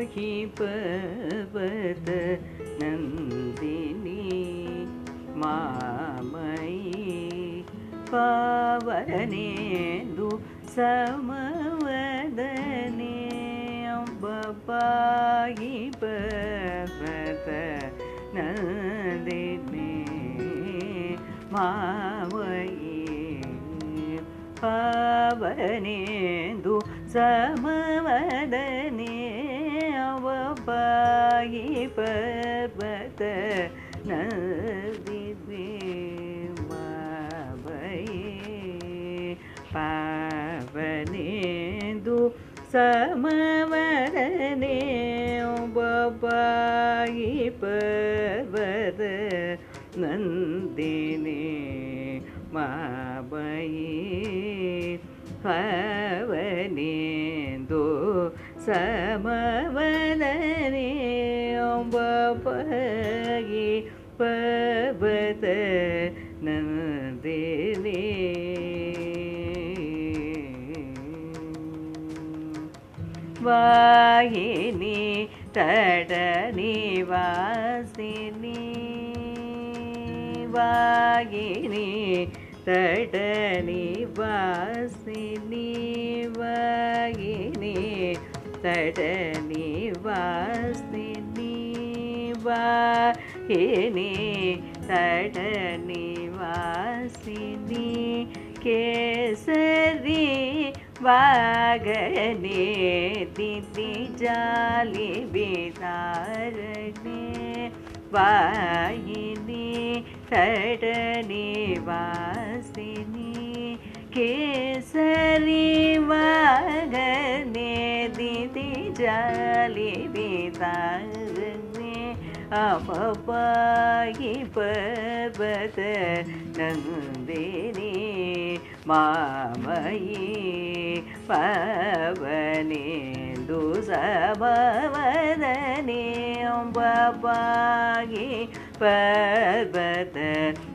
पाहि पर्वत नन्दिनी मामयी पावनेन्दु समवदने अम्ब पाहि पर्वत नन्दिनी मामयी पावनेन्दु समवदने மயி பர்வத நதிபிம்பயே பாவனேந்து ಸಮವರನೆ ಬಾಯಿ ಪರ್ವದ ನಂದಿನಿ ಮಾಬಯಿ ಹವನೇಂದು ಸಮವ நனதேனே வாயினி தடனி வாசினி வாயினி தடனி வாசினி வாயினி தடனி வாசினி வா वाहिनी तटनिवासिनी केसरी वागने दिदि जालि विदारणे वाहिनी तटनिवासिनी केसरी दिदि जालि विदारणे அபபாயி பபத நந்தினி மாமயி பவனேந்து சபவதனே பபாயி பபத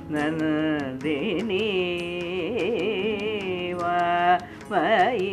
நந்தினி மாமயி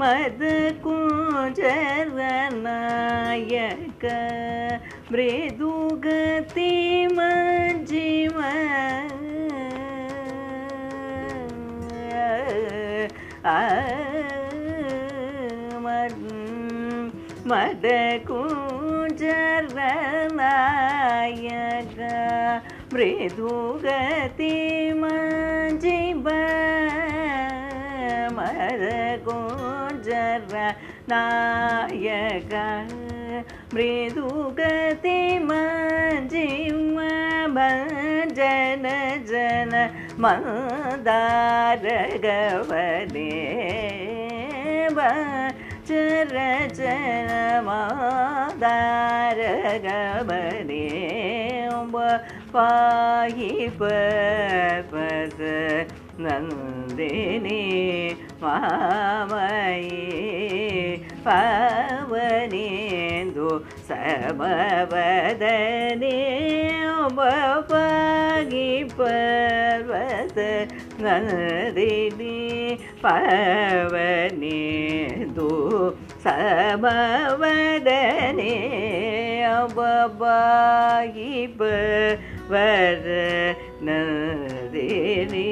मदकुञ्जरनायक मृदुगति मञ्जिम मदकुञ्जरनायक मृदुगति मञ्जिब मदकुञ्जर ನಾಯಕ ಮೃದುಗತಿ ಜಿಮ್ಮ ಭಜನ ಜನ ಮಾದಾರಗವನೇ ಚರ ಜನ ಮಾದಾರಗವನೇ ಪಾಯಿ ಪದ पाहि पर्वत नन्दिनी मामयी पावनेन्दु समवदने बपागि पर्वत नन्दिनी पावनेन्दु समवदने बपागि पर्वत नन्दिनी